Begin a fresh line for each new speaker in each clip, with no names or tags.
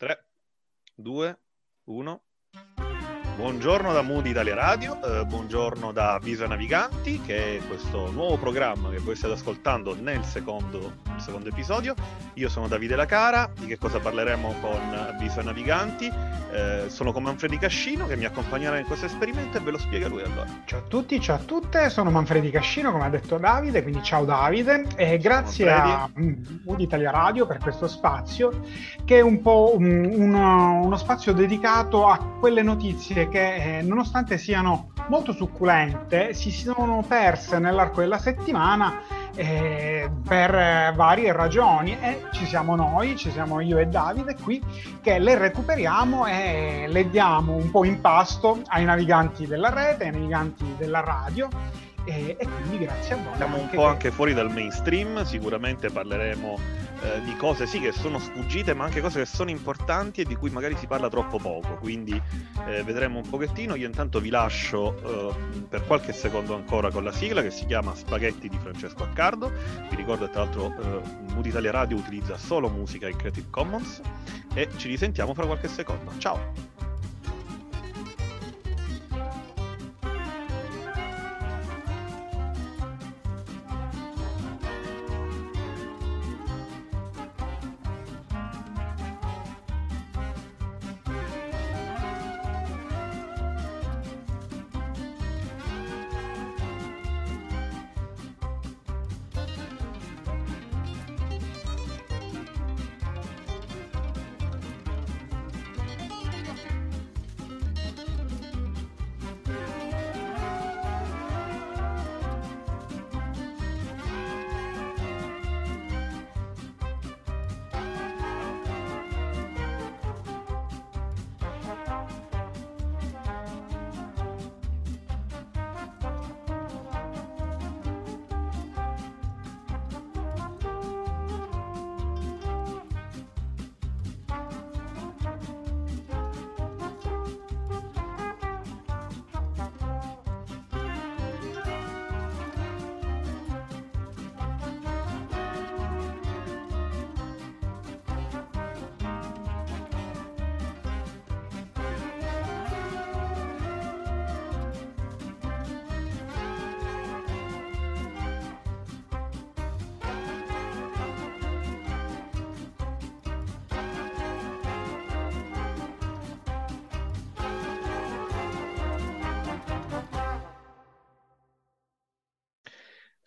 3, 2, 1. Buongiorno da Mood Italia Radio, eh, buongiorno da Avviso ai Naviganti, che è questo nuovo programma che voi state ascoltando nel secondo, nel secondo episodio. Io sono Davide Lacara, di che cosa parleremo con Avviso ai Naviganti? Eh, sono con Manfredi Cascino che mi accompagnerà in questo esperimento e ve lo spiega lui allora.
Ciao a tutti, ciao a tutte, sono Manfredi Cascino, come ha detto Davide, quindi ciao Davide, e grazie Manfredi. a Mood Italia Radio per questo spazio, che è un po' un, uno, uno spazio dedicato a quelle notizie che eh, nonostante siano molto succulente si sono perse nell'arco della settimana eh, per eh, varie ragioni e ci siamo noi, ci siamo io e Davide qui che le recuperiamo e le diamo un po' in pasto ai naviganti della rete, ai naviganti della radio e, e quindi grazie a voi.
Siamo un po' che... anche fuori dal mainstream, sicuramente parleremo eh, di cose sì che sono sfuggite, ma anche cose che sono importanti e di cui magari si parla troppo poco. Quindi eh, vedremo un pochettino. Io intanto vi lascio eh, per qualche secondo ancora con la sigla che si chiama Spaghetti di Francesco Accardo. Vi ricordo che tra l'altro eh, Mood Italia Radio utilizza solo musica in Creative Commons e ci risentiamo fra qualche secondo. Ciao!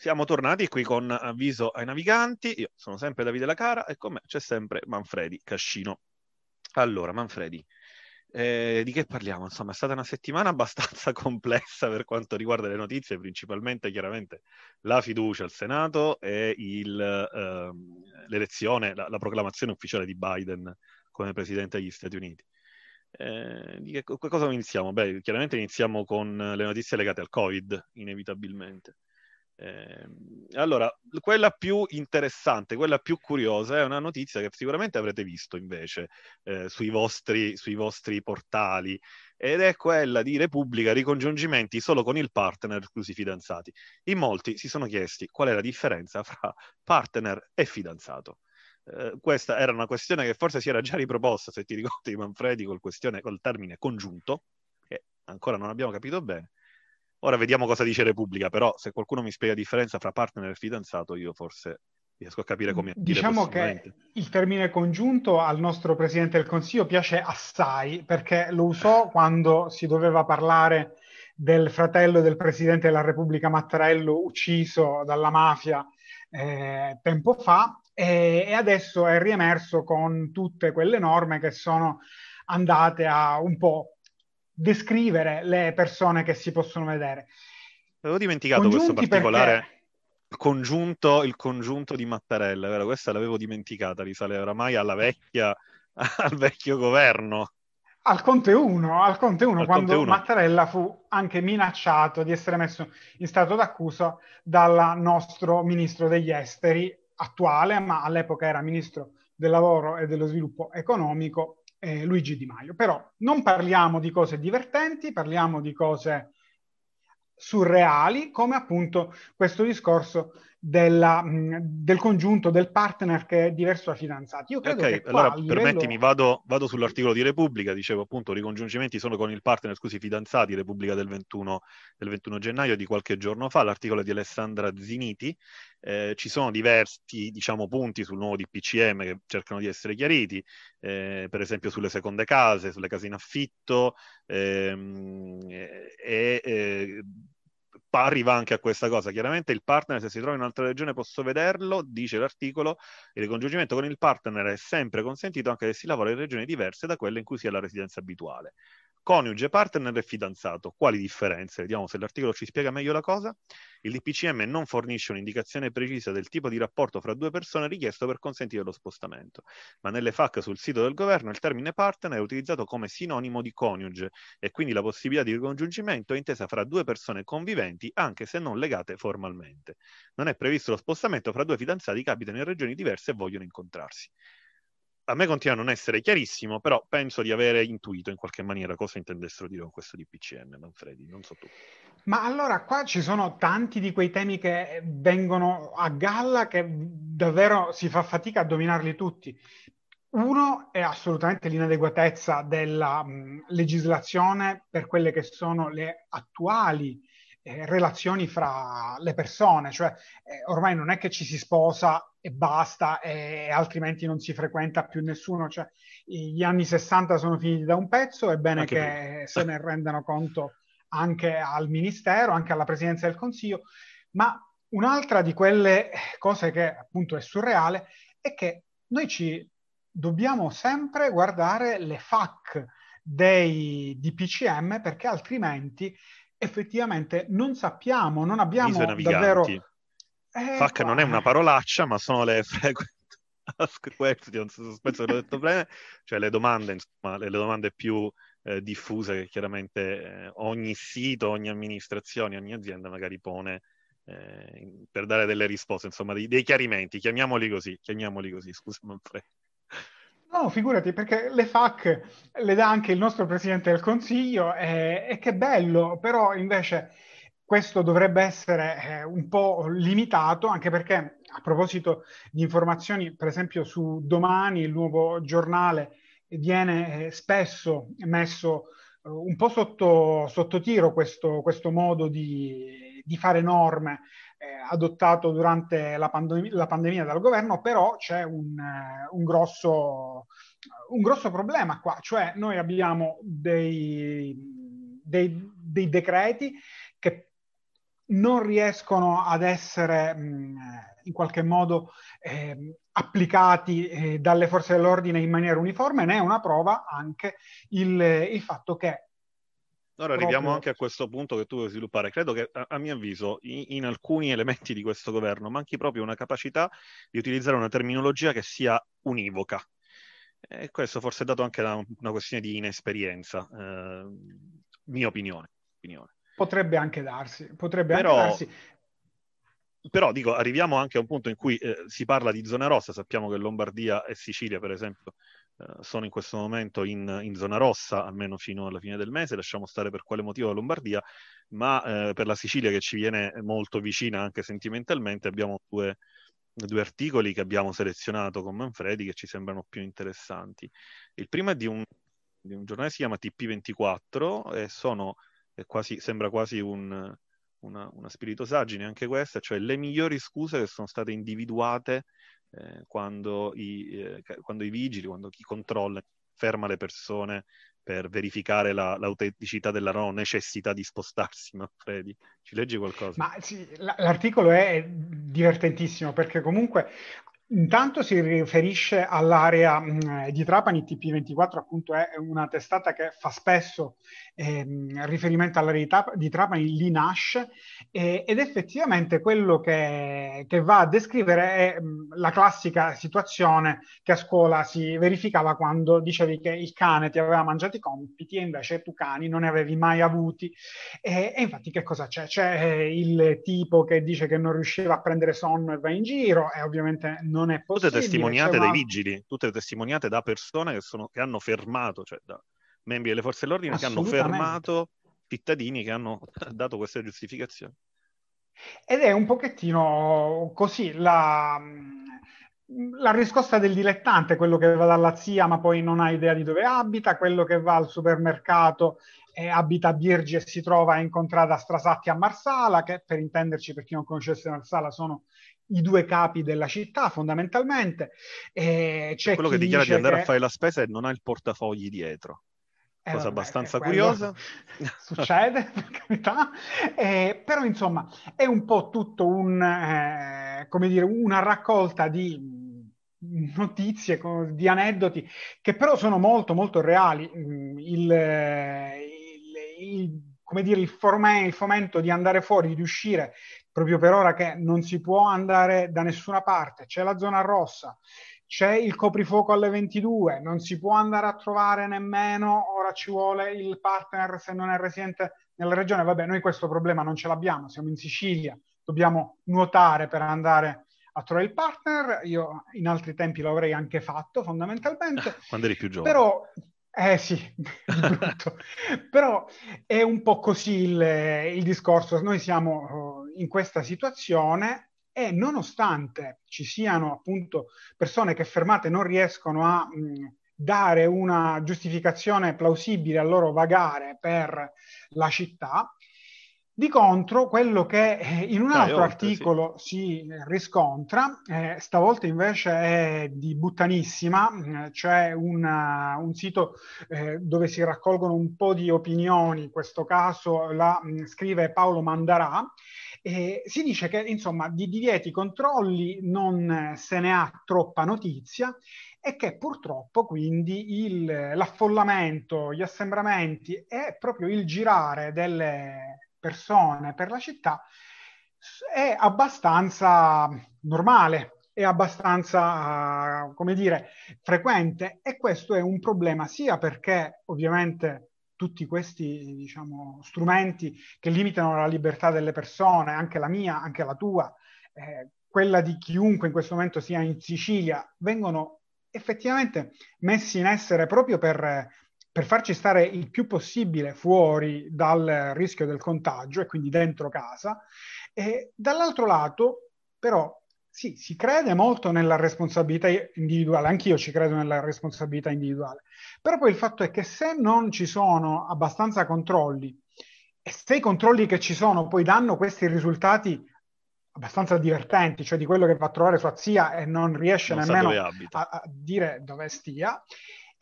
Siamo tornati qui con avviso ai naviganti. Io sono sempre Davide Lacara e con me c'è sempre Manfredi Cascino. Allora, Manfredi, eh, di che parliamo? Insomma, è stata una settimana abbastanza complessa per quanto riguarda le notizie, principalmente chiaramente la fiducia al Senato e il, eh, l'elezione, la, la, proclamazione ufficiale di Biden come presidente degli Stati Uniti. Eh, di che cosa iniziamo? Beh, chiaramente iniziamo con le notizie legate al Covid, inevitabilmente. Eh, allora, quella più interessante, quella più curiosa è una notizia che sicuramente avrete visto invece eh, sui, vostri, sui vostri portali ed è quella di Repubblica ricongiungimenti solo con il partner esclusi fidanzati. In molti si sono chiesti qual è la differenza fra partner e fidanzato. Eh, questa era una questione che forse si era già riproposta, se ti ricordi Manfredi, col, col termine congiunto, che ancora non abbiamo capito bene Ora vediamo cosa dice Repubblica, però se qualcuno mi spiega la differenza fra partner e fidanzato, io forse riesco a capire come
diciamo che il termine congiunto al nostro presidente del consiglio piace assai perché lo usò quando si doveva parlare del fratello del presidente della Repubblica Mattarello ucciso dalla mafia eh, tempo fa e, e adesso è riemerso con tutte quelle norme che sono andate a un po' descrivere le persone che si possono vedere.
Avevo dimenticato Congiunti questo particolare perché... congiunto, il congiunto di Mattarella, vero? Questa l'avevo dimenticata, risale oramai alla vecchia, al vecchio governo.
Al Conte 1, al Conte 1 al quando Conte 1. Mattarella fu anche minacciato di essere messo in stato d'accusa dal nostro ministro degli esteri attuale, ma all'epoca era ministro del lavoro e dello sviluppo economico, eh, Luigi Di Maio. Però non parliamo di cose divertenti, parliamo di cose surreali, come appunto questo discorso della, mh, del congiunto del partner che è diverso dai fidanzati. Io credo
ok,
che
allora
livello...
permettimi, vado, vado, sull'articolo di Repubblica, dicevo appunto ricongiungimenti sono con il partner, scusi, fidanzati, Repubblica del 21, del 21 gennaio di qualche giorno fa, l'articolo di Alessandra Ziniti, eh, ci sono diversi diciamo, punti sul nuovo DPCM che cercano di essere chiariti, eh, per esempio sulle seconde case, sulle case in affitto ehm, e eh, arriva anche a questa cosa. Chiaramente il partner, se si trova in un'altra regione, posso vederlo, dice l'articolo, il ricongiungimento con il partner è sempre consentito anche se si lavora in regioni diverse da quelle in cui si ha la residenza abituale. Coniuge, partner e fidanzato. Quali differenze? Vediamo se l'articolo ci spiega meglio la cosa. Il DPCM non fornisce un'indicazione precisa del tipo di rapporto fra due persone richiesto per consentire lo spostamento, ma nelle FAC sul sito del governo il termine partner è utilizzato come sinonimo di coniuge e quindi la possibilità di ricongiungimento è intesa fra due persone conviventi anche se non legate formalmente. Non è previsto lo spostamento fra due fidanzati che abitano in regioni diverse e vogliono incontrarsi a me continua a non essere chiarissimo, però penso di avere intuito in qualche maniera cosa intendessero dire con questo DPCM, Manfredi, non so tu.
Ma allora qua ci sono tanti di quei temi che vengono a galla che davvero si fa fatica a dominarli tutti. Uno è assolutamente l'inadeguatezza della mh, legislazione per quelle che sono le attuali eh, relazioni fra le persone, cioè eh, ormai non è che ci si sposa e basta e altrimenti non si frequenta più nessuno, cioè gli anni 60 sono finiti da un pezzo, è bene anche che prima. se ne rendano conto anche al Ministero, anche alla Presidenza del Consiglio, ma un'altra di quelle cose che appunto è surreale è che noi ci dobbiamo sempre guardare le FAC dei DPCM perché altrimenti effettivamente non sappiamo, non abbiamo davvero...
Eh, FAC qua. non è una parolaccia, ma sono le frequent ask questions, penso che l'ho detto bene, cioè le domande, insomma, le, le domande più eh, diffuse che chiaramente eh, ogni sito, ogni amministrazione, ogni azienda magari pone eh, per dare delle risposte, insomma, dei, dei, chiarimenti, chiamiamoli così, chiamiamoli così, scusa Manfred.
No, figurati, perché le FAC le dà anche il nostro Presidente del Consiglio e, e che bello, però invece questo dovrebbe essere eh, un po' limitato, anche perché a proposito di informazioni, per esempio su Domani, il nuovo giornale, viene eh, spesso messo eh, un po' sotto, sotto tiro questo, questo modo di, di, fare norme eh, adottato durante la, pandem- la, pandemia dal governo, però c'è un, eh, un, grosso, un grosso problema qua, cioè noi abbiamo dei, dei, dei decreti che non riescono ad essere mh, in qualche modo eh, applicati eh, dalle forze dell'ordine in maniera uniforme, ne è una prova anche il, il fatto che
Ora arriviamo proprio... anche a questo punto che tu vuoi sviluppare. Credo che, a, a mio avviso, in, in, alcuni elementi di questo governo manchi proprio una capacità di utilizzare una terminologia che sia univoca. E questo forse è dato anche da una questione di inesperienza, eh, mia opinione. opinione.
Potrebbe anche darsi, potrebbe Però... anche darsi
però dico, arriviamo anche a un punto in cui eh, si parla di zona rossa, sappiamo che Lombardia e Sicilia, per esempio, sono in questo momento in, in, zona rossa, almeno fino alla fine del mese, lasciamo stare per quale motivo la Lombardia, ma eh, per la Sicilia che ci viene molto vicina anche sentimentalmente abbiamo due, due articoli che abbiamo selezionato con Manfredi che ci sembrano più interessanti. Il primo è di un, di un giornale che si chiama TP24 e sono, quasi, sembra quasi un una, una spiritosaggine anche questa, cioè le migliori scuse che sono state individuate eh, quando, i, eh, quando, i, vigili, quando chi controlla ferma le persone per verificare la, l'autenticità della loro necessità di spostarsi, Manfredi. Ci leggi qualcosa?
Ma sì, l'articolo è divertentissimo perché comunque Intanto si riferisce all'area mh, di Trapani, TP24 appunto è una testata che fa spesso ehm, riferimento all'area di, Trapani, l'INASH, eh, ed effettivamente quello che, che, va a descrivere è mh, la classica situazione che a scuola si verificava quando dicevi che il cane ti aveva mangiato i compiti e invece tu cani non ne avevi mai avuti. E, e infatti che cosa c'è? C'è eh, il tipo che dice che non riusciva a prendere sonno e va in giro e ovviamente non non è possibile.
Tutte testimoniate dai vigili, tutte testimoniate da persone che, sono, che hanno fermato, cioè da membri delle forze dell'ordine che hanno fermato cittadini che hanno dato queste giustificazioni.
Ed è un pochettino così la, la riscossa del dilettante, quello che va dalla zia ma poi non ha idea di dove abita, quello che va al supermercato e abita a Birgi e si trova a incontrare Strasatti a Marsala, che per intenderci per chi non conoscesse Marsala sono i due capi della città fondamentalmente.
E c'è quello che dichiara di andare che... a fare la spesa e non ha il portafogli dietro. Eh, Cosa vabbè, abbastanza curiosa.
Succede, per carità. Eh, però insomma è un po' tutto un, eh, come dire, una raccolta di notizie, di aneddoti che però sono molto molto reali. Mm, il, il, il come dire, il, forme, il fomento di andare fuori, di uscire, proprio per ora che non si può andare da nessuna parte, c'è la zona rossa, c'è il coprifuoco alle 22, non si può andare a trovare nemmeno, ora ci vuole il partner se non è residente nella regione, vabbè noi questo problema non ce l'abbiamo, siamo in Sicilia, dobbiamo nuotare per andare a trovare il partner, io in altri tempi l'avrei anche fatto fondamentalmente.
Quando eri più giovane.
Però eh sì, però è un po' così il, il, discorso. Noi siamo in questa situazione e nonostante ci siano appunto persone che fermate non riescono a mh, dare una giustificazione plausibile al loro vagare per la città, di contro, quello che eh, in un altro oltre, articolo sì. si riscontra, eh, stavolta invece è di Buttanissima, eh, c'è un, uh, un sito eh, dove si raccolgono un po' di opinioni, in questo caso la mh, scrive Paolo Mandarà, e si dice che insomma di divieti controlli non se ne ha troppa notizia e che purtroppo quindi il, l'affollamento, gli assembramenti e proprio il girare delle persone per la città è abbastanza normale, è abbastanza, come dire, frequente e questo è un problema sia perché ovviamente tutti questi diciamo, strumenti che limitano la libertà delle persone, anche la mia, anche la tua, eh, quella di chiunque in questo momento sia in Sicilia, vengono effettivamente messi in essere proprio per per farci stare il più possibile fuori dal rischio del contagio e quindi dentro casa. E dall'altro lato, però, sì, si crede molto nella responsabilità individuale, anch'io ci credo nella responsabilità individuale, però poi il fatto è che se non ci sono abbastanza controlli e se i controlli che ci sono poi danno questi risultati abbastanza divertenti, cioè di quello che va a trovare sua zia e non riesce non nemmeno a, a, dire dove stia,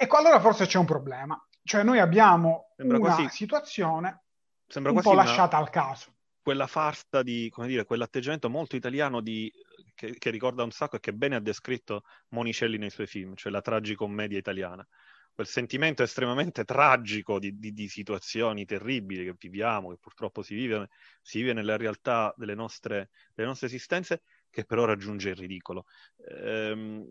Ecco, allora forse c'è un problema. Cioè noi abbiamo Sembra una quasi... situazione un po' lasciata una... al caso.
Quella farsa di, come dire, quell'atteggiamento molto italiano di... che, che ricorda un sacco e che bene ha descritto Monicelli nei suoi film, cioè la tragicommedia italiana. Quel sentimento estremamente tragico di, di, di, situazioni terribili che viviamo, che purtroppo si vive, si vive nella realtà delle nostre, delle nostre esistenze, che però raggiunge il ridicolo. Ehm,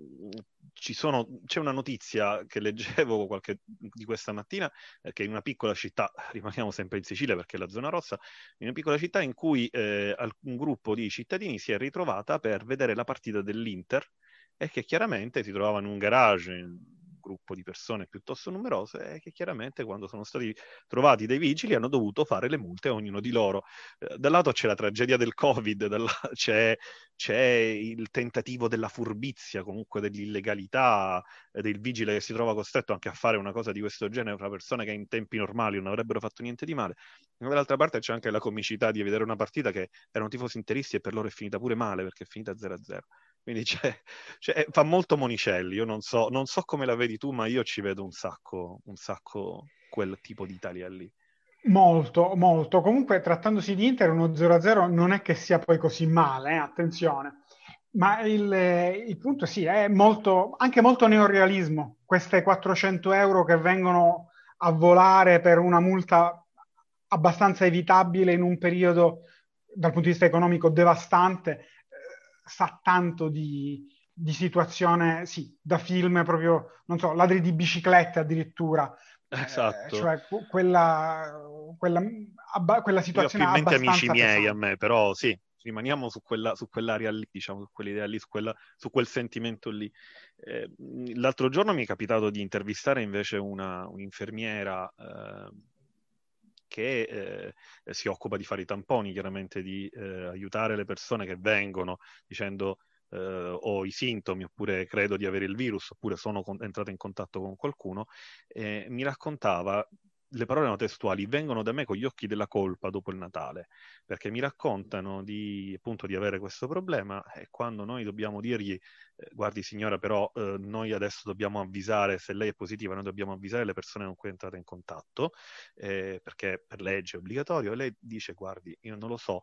sono, c'è una notizia che leggevo qualche, di questa mattina, eh, che in una piccola città, rimaniamo sempre in Sicilia perché è la zona rossa, in una piccola città in cui eh, un gruppo di cittadini si è ritrovata per vedere la partita dell'Inter e che chiaramente si trovava in un garage gruppo di persone piuttosto numerose e che chiaramente quando sono stati trovati dei vigili hanno dovuto fare le multe a ognuno di loro. Eh, dal lato c'è la tragedia del Covid, dal, c'è, c'è, il tentativo della furbizia, comunque dell'illegalità, eh, del vigile che si trova costretto anche a fare una cosa di questo genere fra persone che in tempi normali non avrebbero fatto niente di male. Dall'altra parte c'è anche la comicità di vedere una partita che erano tifosi interisti e per loro è finita pure male perché è finita 0-0. Quindi c'è, c'è, fa molto Monicelli. Io non so, non so, come la vedi tu, ma io ci vedo un sacco, un sacco quel tipo di Italia lì.
Molto, molto. Comunque, trattandosi di Inter, uno 0-0 non è che sia poi così male, eh? attenzione. Ma il, il, punto sì, è molto, anche molto neorealismo. Queste 400 euro che vengono a volare per una multa abbastanza evitabile in un periodo dal punto di vista economico devastante, sa tanto di, di situazione, sì, da film proprio, non so, ladri di biciclette addirittura.
Esatto.
Eh, cioè quella, quella, abba, quella situazione
Io ho più amici miei a me, però sì, rimaniamo su, quella, su quell'area lì, diciamo, su quell'idea lì, su, quella, su quel sentimento lì. Eh, l'altro giorno mi è capitato di intervistare invece una, un'infermiera eh, che eh, si occupa di fare i tamponi, chiaramente di eh, aiutare le persone che vengono dicendo eh, ho i sintomi oppure credo di avere il virus oppure sono con- entrato in contatto con qualcuno, mi raccontava le parole no testuali vengono da me con gli occhi della colpa dopo il Natale, perché mi raccontano di, appunto, di avere questo problema e quando noi dobbiamo dirgli, eh, guardi signora, però eh, noi adesso dobbiamo avvisare, se lei è positiva, noi dobbiamo avvisare le persone con cui è entrata in contatto, eh, perché per legge è obbligatorio, e lei dice, guardi, io non lo so,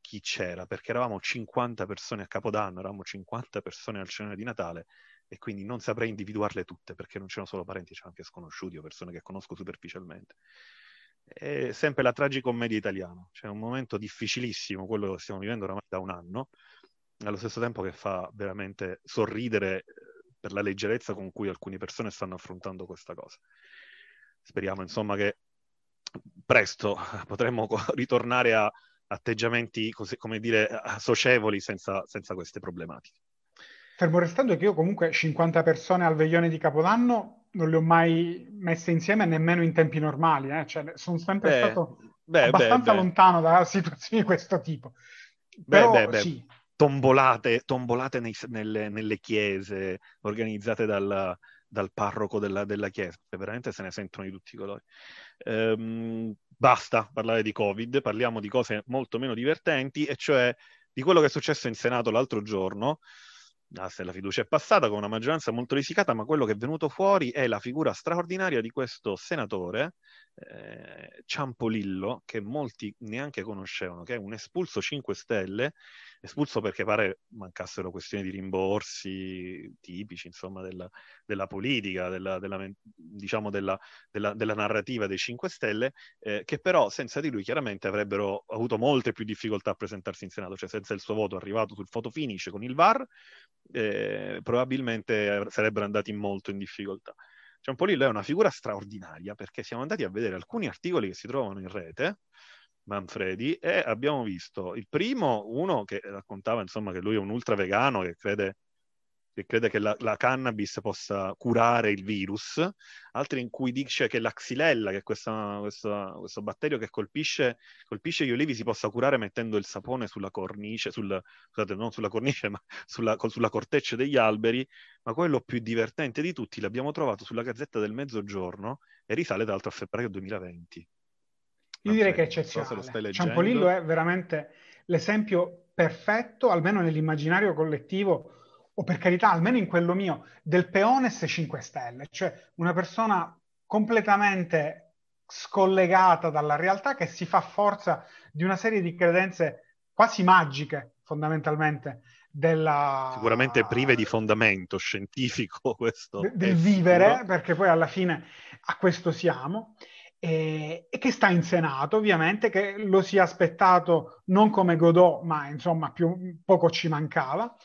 chi c'era, perché eravamo 50 persone a Capodanno, eravamo 50 persone al cenone di Natale e quindi non saprei individuarle tutte perché non c'erano solo parenti, c'erano anche sconosciuti o persone che conosco superficialmente. È sempre la tragicommedia italiana, c'è un momento difficilissimo, quello che stiamo vivendo oramai da un anno, allo stesso tempo che fa veramente sorridere eh, per la leggerezza con cui alcune persone stanno affrontando questa cosa. Speriamo insomma che presto potremmo ritornare a atteggiamenti, così, come dire, socievoli senza, senza queste problematiche.
Fermo restando che io comunque 50 persone al veglione di Capodanno non le ho mai messe insieme nemmeno in tempi normali, eh? cioè, sono sempre beh, stato beh, abbastanza beh, lontano da situazioni di questo tipo. Però, sì.
tombolate, tombolate nei, nelle, nelle, chiese organizzate dal, dal parroco della, della, chiesa, che veramente se ne sentono di tutti i colori. Ehm, basta parlare di Covid, parliamo di cose molto meno divertenti, e cioè di quello che è successo in Senato l'altro giorno, se la fiducia è passata con una maggioranza molto risicata, ma quello che è venuto fuori è la figura straordinaria di questo senatore, eh, Ciampolillo, che molti neanche conoscevano, che è un espulso 5 Stelle, espulso perché pare mancassero questioni di rimborsi tipici, insomma, della, della politica, della, della, diciamo della, narrativa dei 5 Stelle, eh, che però senza di lui chiaramente avrebbero avuto molte più difficoltà a presentarsi in Senato, cioè senza il suo voto arrivato sul foto finish con il VAR, eh, probabilmente sarebbero andati molto in difficoltà. Ciampolillo è una figura straordinaria perché siamo andati a vedere alcuni articoli che si trovano in rete, Manfredi, e abbiamo visto il primo, uno che raccontava insomma che lui è un ultra vegano che crede che crede che la, la, cannabis possa curare il virus, altri in cui dice che la xylella, che è questa, questa, questo batterio che colpisce, colpisce, gli olivi, si possa curare mettendo il sapone sulla cornice, sul, scusate, non sulla cornice, ma sulla, sulla corteccia degli alberi, ma quello più divertente di tutti l'abbiamo trovato sulla Gazzetta del Mezzogiorno e risale tra l'altro a febbraio 2020.
Io direi che è eccezionale. Ciampolillo è veramente l'esempio perfetto, almeno nell'immaginario collettivo, o per carità, almeno in quello mio, del peones 5 Stelle, cioè una persona completamente scollegata dalla realtà che si fa forza di una serie di credenze quasi magiche, fondamentalmente, della...
Sicuramente prive di fondamento scientifico questo.
De- del vivere, sicuro. perché poi alla fine a questo siamo. E, e, che sta in Senato, ovviamente, che lo si è aspettato non come Godot, ma insomma più, poco ci mancava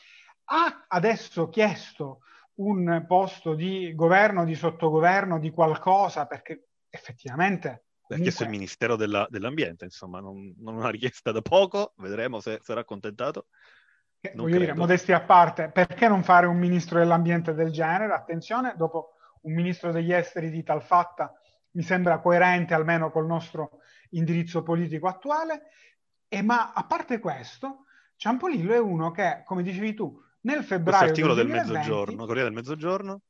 ha adesso chiesto un posto di governo, di sottogoverno, di qualcosa, perché effettivamente...
Ha chiesto il Ministero della, dell'Ambiente, insomma, non, non, una richiesta da poco, vedremo se sarà accontentato.
Eh, voglio credo. dire, modesti a parte, perché non fare un ministro dell'ambiente del genere? Attenzione, dopo un ministro degli esteri di tal fatta mi sembra coerente almeno col nostro indirizzo politico attuale. E ma a parte questo, Ciampolillo è uno che, come dicevi tu, nel febbraio
Questo articolo 2020, del Mezzogiorno, Corriere del Mezzogiorno?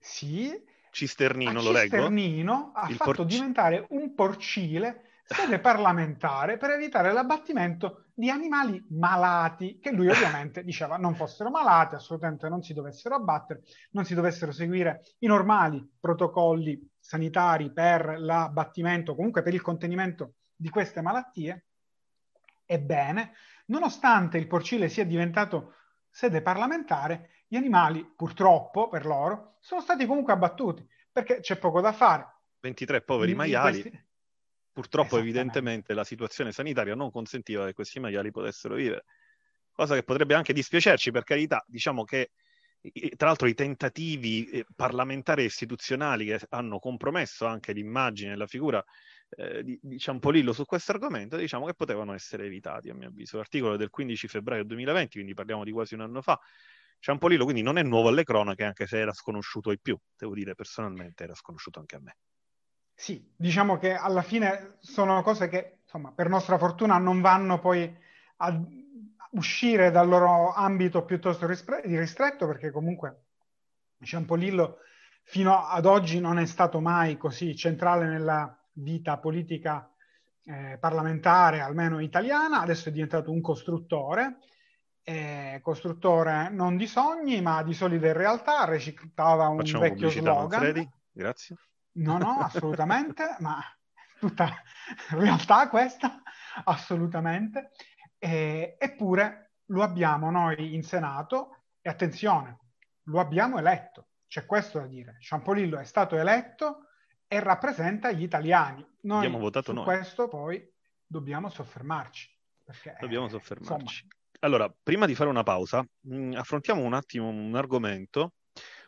Sì.
Cisternino, lo leggo?
Cisternino ha Il fatto porc... diventare un porcile sede parlamentare per evitare l'abbattimento di animali malati, che lui ovviamente diceva non fossero malati, assolutamente non si dovessero abbattere, non si dovessero seguire i normali protocolli sanitari per l'abbattimento, comunque per il contenimento di queste malattie. Ebbene, nonostante il porcile sia diventato sede parlamentare, gli animali, purtroppo per loro, sono stati comunque abbattuti, perché c'è poco da fare.
23 poveri in, maiali. In questi... Purtroppo, evidentemente, la situazione sanitaria non consentiva che questi maiali potessero vivere. Cosa che potrebbe anche dispiacerci, per carità. Diciamo che, tra l'altro, i tentativi eh, parlamentari e istituzionali che hanno compromesso anche l'immagine e la figura eh, di, di Ciampolillo su questo argomento, diciamo che potevano essere evitati, a mio avviso. L'articolo del 15 febbraio 2020, quindi parliamo di quasi un anno fa. Ciampolillo quindi non è nuovo alle cronache, anche se era sconosciuto ai più. Devo dire, personalmente era sconosciuto anche a me.
sì, diciamo che alla fine sono cose che, insomma, per nostra fortuna non vanno poi a uscire dal loro ambito piuttosto ristretto, perché comunque Ciampolillo fino ad oggi non è stato mai così centrale nella vita politica eh, parlamentare, almeno italiana, adesso è diventato un costruttore, eh, costruttore non di sogni ma di solide realtà, recitava un Facciamo vecchio slogan.
Manfredi. Grazie.
No, no, assolutamente, ma tutta realtà questa, assolutamente. Eh, eppure lo abbiamo noi in Senato e attenzione, lo abbiamo eletto, c'è questo da dire. Ciampolillo è stato eletto e rappresenta gli italiani. Noi
abbiamo votato
su
noi.
questo poi dobbiamo soffermarci. Perché,
dobbiamo soffermarci. Insomma... Allora, prima di fare una pausa, mh, mm, affrontiamo un attimo un argomento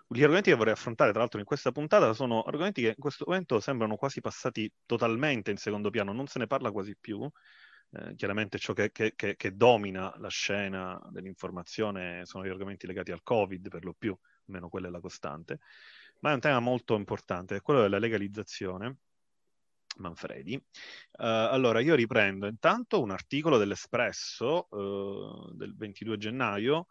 gli argomenti che vorrei affrontare, tra l'altro, in questa puntata sono argomenti che in questo momento sembrano quasi passati totalmente in secondo piano, non se ne parla quasi più. Eh, chiaramente ciò che, che, che, che, domina la scena dell'informazione sono gli argomenti legati al Covid, per lo più, almeno quella è la costante, ma è un tema molto importante, è quello della legalizzazione. Manfredi. Uh, allora, io riprendo intanto un articolo dell'Espresso uh, del 22 gennaio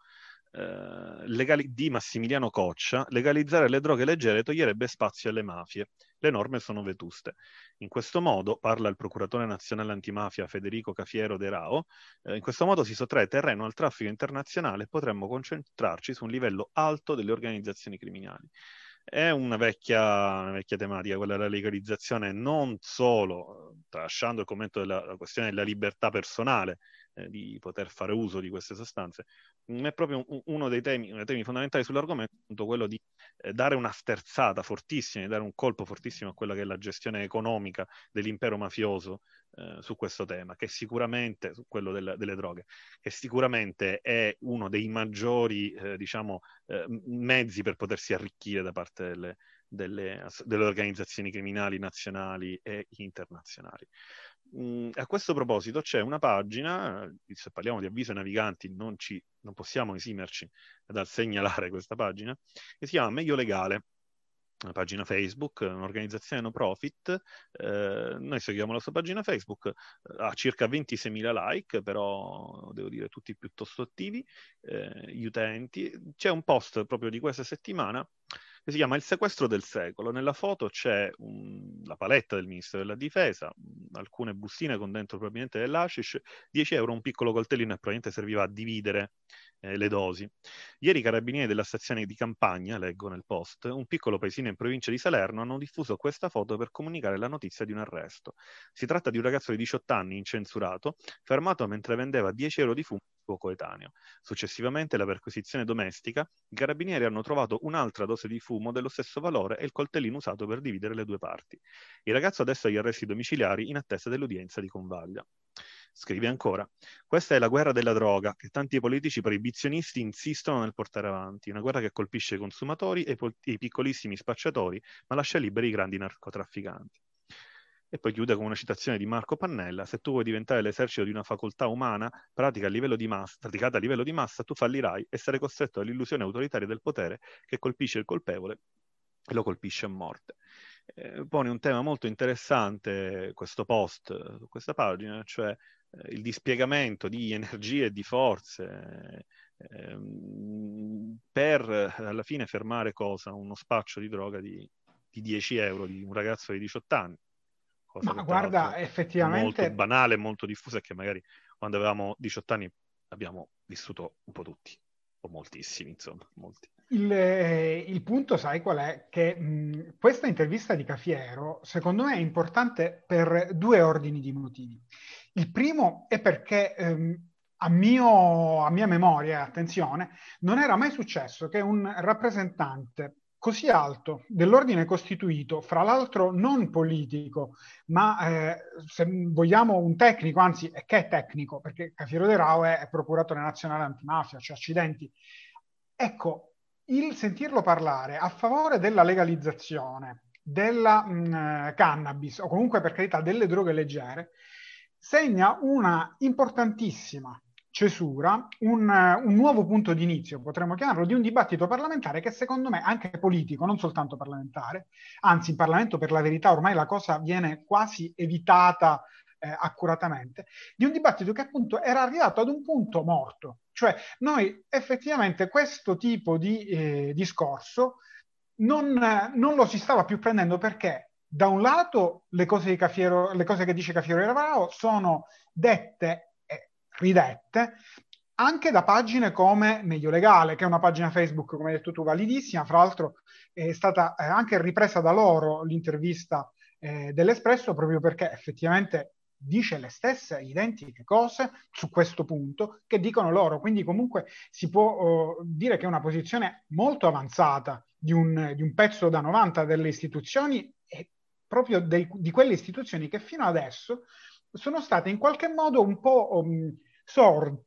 legali- di Massimiliano Coccia, legalizzare le droghe leggere toglierebbe spazio alle mafie. Le norme sono vetuste. In questo modo, parla il procuratore nazionale antimafia Federico Cafiero De Rao, eh, in questo modo si sottrae terreno al traffico internazionale e potremmo concentrarci su un livello alto delle organizzazioni criminali. È una vecchia, una vecchia, tematica, quella della legalizzazione, non solo, tralasciando il commento della questione della libertà personale, eh, di poter fare uso di queste sostanze, è proprio uno dei temi, uno dei temi fondamentali sull'argomento, quello di eh, dare una sterzata fortissima, di dare un colpo fortissimo a quella che è la gestione economica dell'impero mafioso eh, su questo tema, che sicuramente, su quello del, delle droghe, che sicuramente è uno dei maggiori, eh, diciamo, mezzi per potersi arricchire da parte delle, delle, delle organizzazioni criminali nazionali e internazionali. Mm, a questo proposito c'è una pagina, se parliamo di avviso ai naviganti non, ci, non possiamo esimerci dal segnalare questa pagina, che si chiama Meglio Legale, una pagina Facebook, un'organizzazione no profit. Eh, noi seguiamo la sua pagina Facebook, ha circa 26.000 like, però devo dire tutti piuttosto attivi, eh, gli utenti. C'è un post proprio di questa settimana che si chiama Il sequestro del secolo. Nella foto c'è un, la paletta del Ministero della Difesa, alcune bustine con dentro probabilmente dell'ashish, 10 euro, un piccolo coltellino e probabilmente serviva a dividere eh, le dosi. Ieri i carabinieri della stazione di campagna, leggo nel post, un piccolo paesino in provincia di Salerno, hanno diffuso questa foto per comunicare la notizia di un arresto. Si tratta di un ragazzo di 18 anni incensurato, fermato mentre vendeva 10 euro di fumo suo coetaneo. Successivamente, la perquisizione domestica, i carabinieri hanno trovato un'altra dose di fumo dello stesso valore e il coltellino usato per dividere le due parti. Il ragazzo adesso ha gli arresti domiciliari in attesa dell'udienza di convaglia. Scrive ancora, questa è la guerra della droga che tanti politici proibizionisti insistono nel portare avanti, una guerra che colpisce i consumatori e i piccolissimi spacciatori, ma lascia liberi i grandi narcotrafficanti. E poi chiude con una citazione di Marco Pannella, se tu vuoi diventare l'esercito di una facoltà umana pratica a massa, praticata a livello di massa, tu fallirai e sarai costretto all'illusione autoritaria del potere che colpisce il colpevole e lo colpisce a morte. Eh, pone un tema molto interessante questo post questa pagina, cioè eh, il dispiegamento di energie e di forze eh, per alla fine fermare cosa? Uno spaccio di droga di, di 10 euro di un ragazzo di 18 anni
cosa Ma guarda, effettivamente...
molto banale, molto diffusa, che magari quando avevamo 18 anni abbiamo vissuto un po' tutti, o moltissimi, insomma, molti.
Il, eh, il punto, sai qual è? Che mh, questa intervista di Cafiero, secondo me, è importante per due ordini di motivi. Il primo è perché... Ehm, a, mio, a, mia memoria, attenzione, non era mai successo che un rappresentante così alto dell'ordine costituito, fra l'altro non politico, ma eh, se vogliamo un tecnico, anzi è che è tecnico, perché Cafiero De Rao è, è procuratore nazionale antimafia, cioè accidenti. Ecco, il sentirlo parlare a favore della legalizzazione della mh, mm, cannabis o comunque per carità delle droghe leggere segna una importantissima cesura un, un, nuovo punto di inizio, potremmo chiamarlo, di un dibattito parlamentare che secondo me anche politico, non soltanto parlamentare, anzi in Parlamento per la verità ormai la cosa viene quasi evitata eh, accuratamente, di un dibattito che appunto era arrivato ad un punto morto, cioè noi effettivamente questo tipo di eh, discorso non, non lo si stava più prendendo perché da un lato le cose, Cafiero, le cose che dice Cafiero Eravao sono dette ridette anche da pagine come Meglio Legale, che è una pagina Facebook, come hai detto tu, validissima. Fra l'altro è stata eh, anche ripresa da loro l'intervista eh, dell'Espresso proprio perché effettivamente dice le stesse identiche cose su questo punto che dicono loro. Quindi comunque si può uh, dire che è una posizione molto avanzata di un, di un pezzo da 90 delle istituzioni e proprio dei, di quelle istituzioni che fino adesso sono state in qualche modo un po' um, sorde,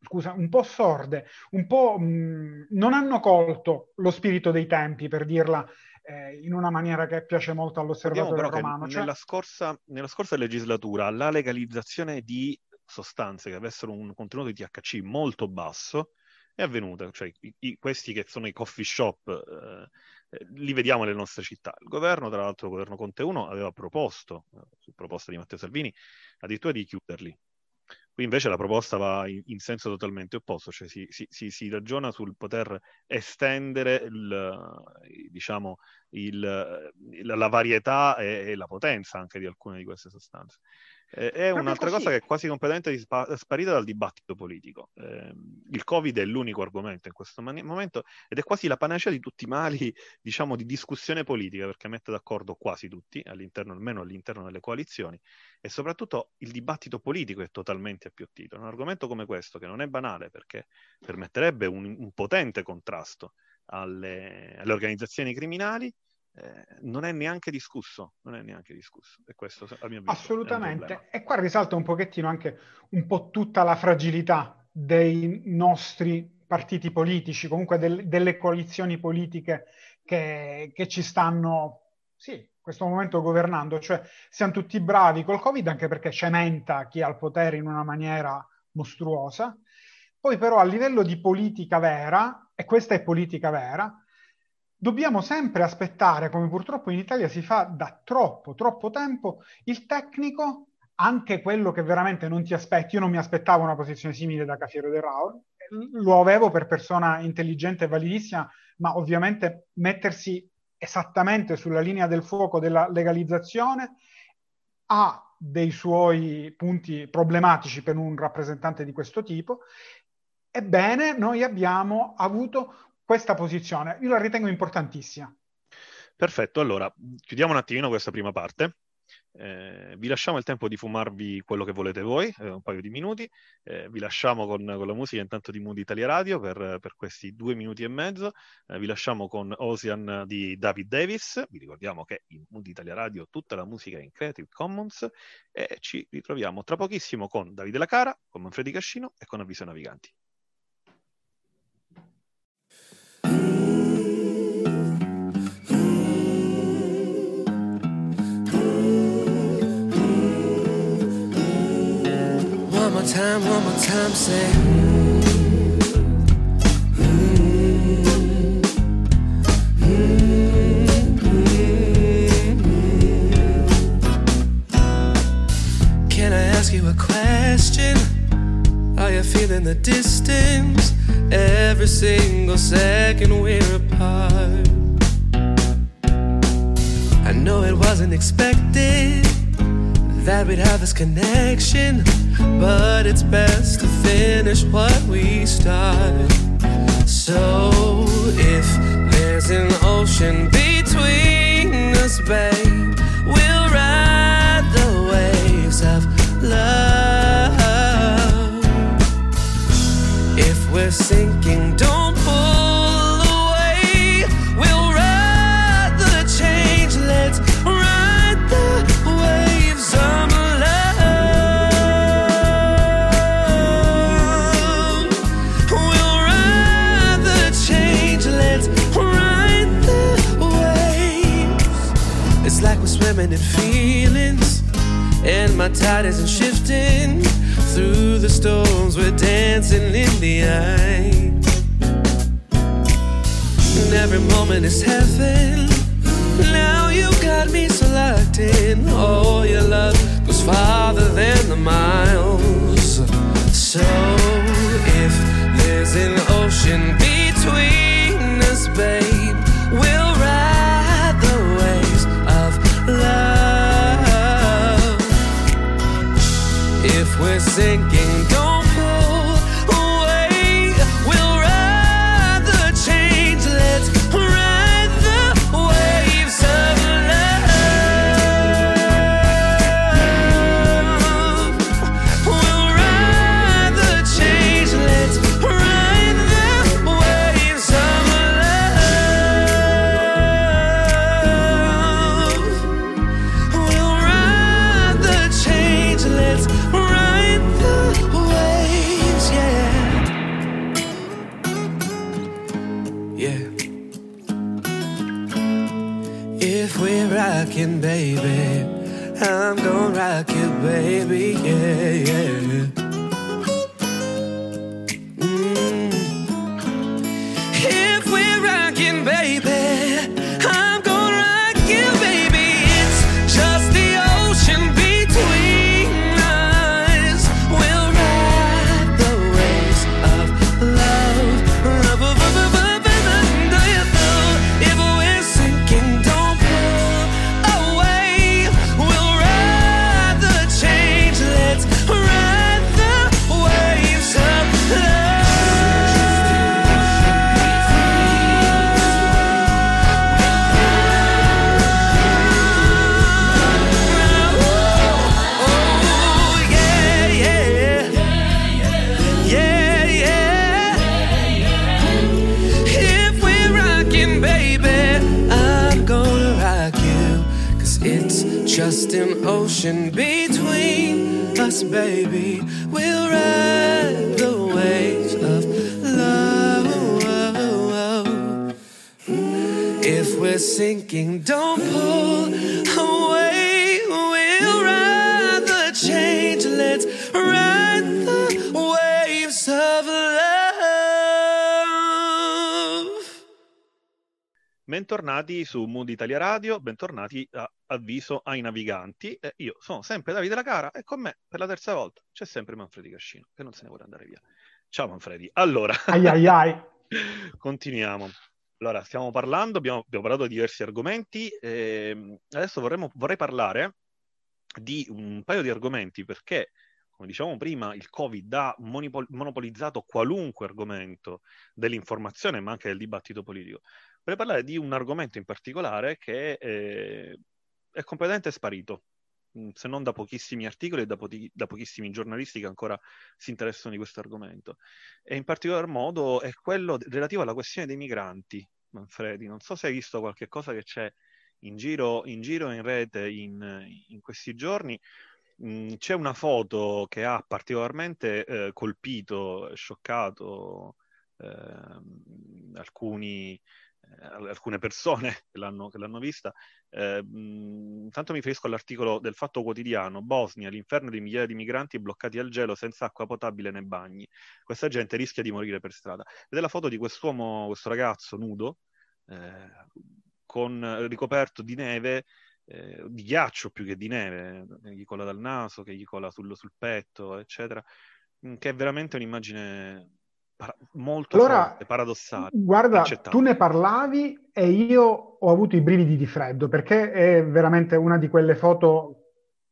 scusa, un po' sorde, un po' mh, non hanno colto lo spirito dei tempi, per dirla eh, in una maniera che piace molto all'osservatore romano.
Cioè... Nella, scorsa, nella scorsa legislatura la legalizzazione di sostanze che avessero un contenuto di THC molto basso è avvenuta, cioè i, i, questi che sono i coffee shop eh, eh, li vediamo nelle nostre città. Il governo, tra l'altro il governo Conte 1, aveva proposto, su proposta di Matteo Salvini, addirittura di chiuderli, Qui invece la proposta va in, in senso totalmente opposto, cioè si, si, si, si, ragiona sul poter estendere il, diciamo, il, la varietà e, e, la potenza anche di alcune di queste sostanze. Eh, è un'altra cosa che è quasi completamente dispa- sparita dal dibattito politico. Eh, il Covid è l'unico argomento in questo man- momento ed è quasi la panacea di tutti i mali, diciamo, di discussione politica, perché mette d'accordo quasi tutti, all'interno, almeno all'interno delle coalizioni, e soprattutto il dibattito politico è totalmente appiattito. Un argomento come questo, che non è banale, perché permetterebbe un, un potente contrasto alle, alle organizzazioni criminali, eh, non è neanche discusso, non è neanche discusso. E questo, a mio avviso,
Assolutamente. E qua risalta un pochettino anche un po' tutta la fragilità dei nostri partiti politici, comunque del, delle coalizioni politiche che, che ci stanno, sì, in questo momento governando. Cioè, siamo tutti bravi col Covid anche perché cementa chi ha il potere in una maniera mostruosa. Poi però a livello di politica vera, e questa è politica vera, dobbiamo sempre aspettare, come purtroppo in Italia si fa da troppo, troppo tempo, il tecnico, anche quello che veramente non ti aspetti. Io non mi aspettavo una posizione simile da Cafiero De Raul, lo avevo per persona intelligente e validissima, ma ovviamente mettersi esattamente sulla linea del fuoco della legalizzazione ha dei suoi punti problematici per un rappresentante di questo tipo. Ebbene, noi abbiamo avuto questa posizione. Io la ritengo importantissima.
Perfetto, allora chiudiamo un attimino questa prima parte. Eh, vi lasciamo il tempo di fumarvi quello che volete voi, eh, un paio di minuti. Eh, vi lasciamo con, con, la musica intanto di Mood Italia Radio per, per questi due minuti e mezzo. Eh, vi lasciamo con Ocean di David Davis. Vi ricordiamo che in Mood Italia Radio tutta la musica è in Creative Commons e ci ritroviamo tra pochissimo con Davide Lacara, con Manfredi Cascino e con Avviso Naviganti. More time, one more time, say. Can I ask you a question? Are you feeling the distance? Every single second we're apart. I know it wasn't expected that we'd have this connection, but it's best to finish what we started. So if there's an ocean between us, babe, we'll ride the waves of love. If we're sinking, don't tide isn't shifting.
through the storms, we're dancing in the eye. And every moment is heaven. Now you got me locked in. Oh, your love goes farther than the miles. So sing. Ocean between us, baby. We'll ride the waves of love. If we're sinking, don't pull
Bentornati su Mood Italia Radio, bentornati a Avviso ai Naviganti. Eh, io sono sempre Davide La Cara e con me per la terza volta c'è sempre Manfredi Cascino, che non se ne vuole andare via. Ciao Manfredi. Allora,
Ai ai ai.
continuiamo. Allora, stiamo parlando, abbiamo, abbiamo parlato di diversi argomenti. ehm, adesso vorremmo- vorrei parlare di un paio di argomenti perché, come dicevamo prima, il Covid ha monopol- monopolizzato qualunque argomento dell'informazione, ma anche del dibattito politico. Vorrei parlare di un argomento in particolare che eh, è completamente sparito, mh, se non da pochissimi articoli e da, poti- da pochissimi giornalisti che ancora si interessano di questo argomento. E in particolar modo è quello relativo alla questione dei migranti, Manfredi. Non so se hai visto qualche cosa che c'è in giro in, giro in rete in, in questi giorni. Mm, c'è una foto che ha particolarmente eh, colpito, scioccato ehm, alcuni, eh, alcune persone che l'hanno, che l'hanno vista. Eh, mi riferisco all'articolo del Fatto Quotidiano, Bosnia, l'inferno di migliaia di migranti bloccati al gelo senza acqua potabile né bagni. Questa gente rischia di morire per strada. Ed è la foto di quest'uomo, questo ragazzo nudo, eh, con, ricoperto di neve, eh, di ghiaccio più che di neve, che gli cola dal naso, che gli cola sul, sul petto, eccetera, mh, che è veramente un'immagine para- molto
Allora,
forte, paradossale.
guarda, tu ne parlavi e io ho avuto i brividi di freddo perché è veramente una di quelle foto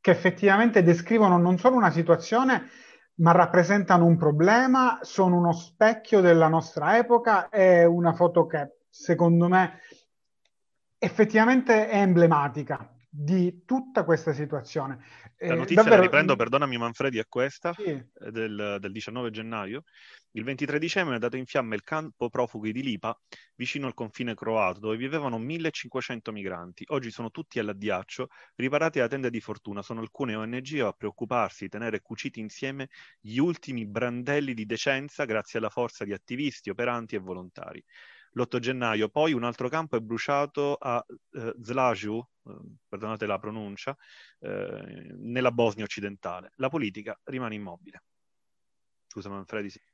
che effettivamente descrivono non solo una situazione, ma rappresentano un problema, sono uno specchio della nostra epoca, è una foto che secondo me effettivamente è emblematica di tutta questa situazione.
La
Eh,
notizia
davvero-
la riprendo, perdonami Manfredi, è questa,
Sì.
eh, del, del 19 gennaio. Il 23 dicembre è andato in fiamme il campo profughi di Lipa, vicino al confine croato, dove vivevano 1500 migranti. Oggi sono tutti all'addiaccio, riparati da tende di fortuna. Sono alcune ONG a preoccuparsi di tenere cuciti insieme gli ultimi brandelli di decenza grazie alla forza di attivisti, operanti e volontari. l'8 gennaio. Poi un altro campo è bruciato a eh, Zlaju, eh, perdonate la pronuncia, eh, nella Bosnia occidentale. La politica rimane immobile. Scusa Manfredi, sì.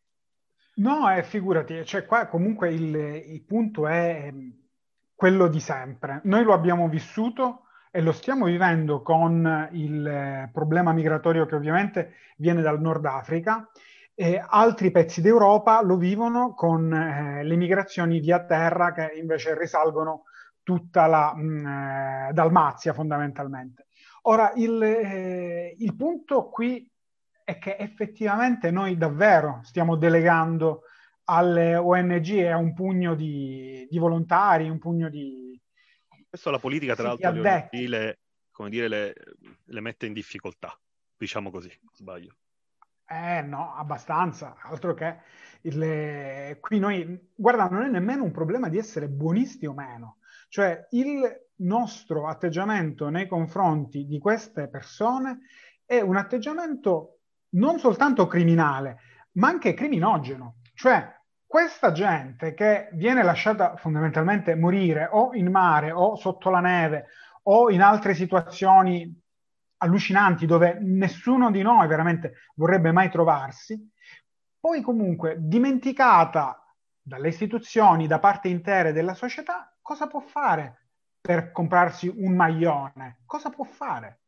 No, eh, figurati, cioè qua comunque il, il punto è ehm, quello di sempre. Noi lo abbiamo vissuto e lo stiamo vivendo con il eh, problema migratorio che ovviamente viene dal Nord Africa e altri pezzi d'Europa lo vivono con eh, le migrazioni via terra che invece risalgono tutta la mh, eh, Dalmazia fondamentalmente. Ora, il, eh, il punto qui è che effettivamente noi davvero stiamo delegando alle ONG e a un pugno di, di volontari, un pugno di...
Questo la politica, tra l'altro, le le, come dire, le, le mette in difficoltà, diciamo così, sbaglio.
Eh no, abbastanza, altro che il, qui noi, guarda, non è nemmeno un problema di essere buonisti o meno, cioè il nostro atteggiamento nei confronti di queste persone è un atteggiamento non soltanto criminale, ma anche criminogeno, cioè questa gente che viene lasciata fondamentalmente morire o in mare o sotto la neve o in altre situazioni allucinanti dove nessuno di noi veramente vorrebbe mai trovarsi, poi comunque dimenticata dalle istituzioni, da parte intere della società, cosa può fare per comprarsi un maglione? Cosa può fare?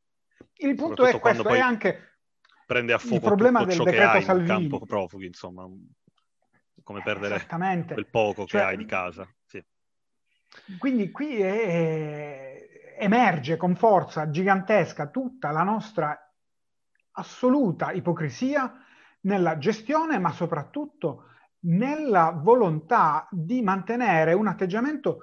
Il punto è questo,
poi
è anche
Prende a
il
fuoco
problema
tutto
del
ciò che
decreto
hai in
Salvini.
campo profughi, insomma, come perdere quel poco che
Cioè,
hai di casa. Sì.
Quindi qui è- emerge con forza gigantesca tutta la nostra assoluta ipocrisia nella gestione, ma soprattutto nella volontà di mantenere un atteggiamento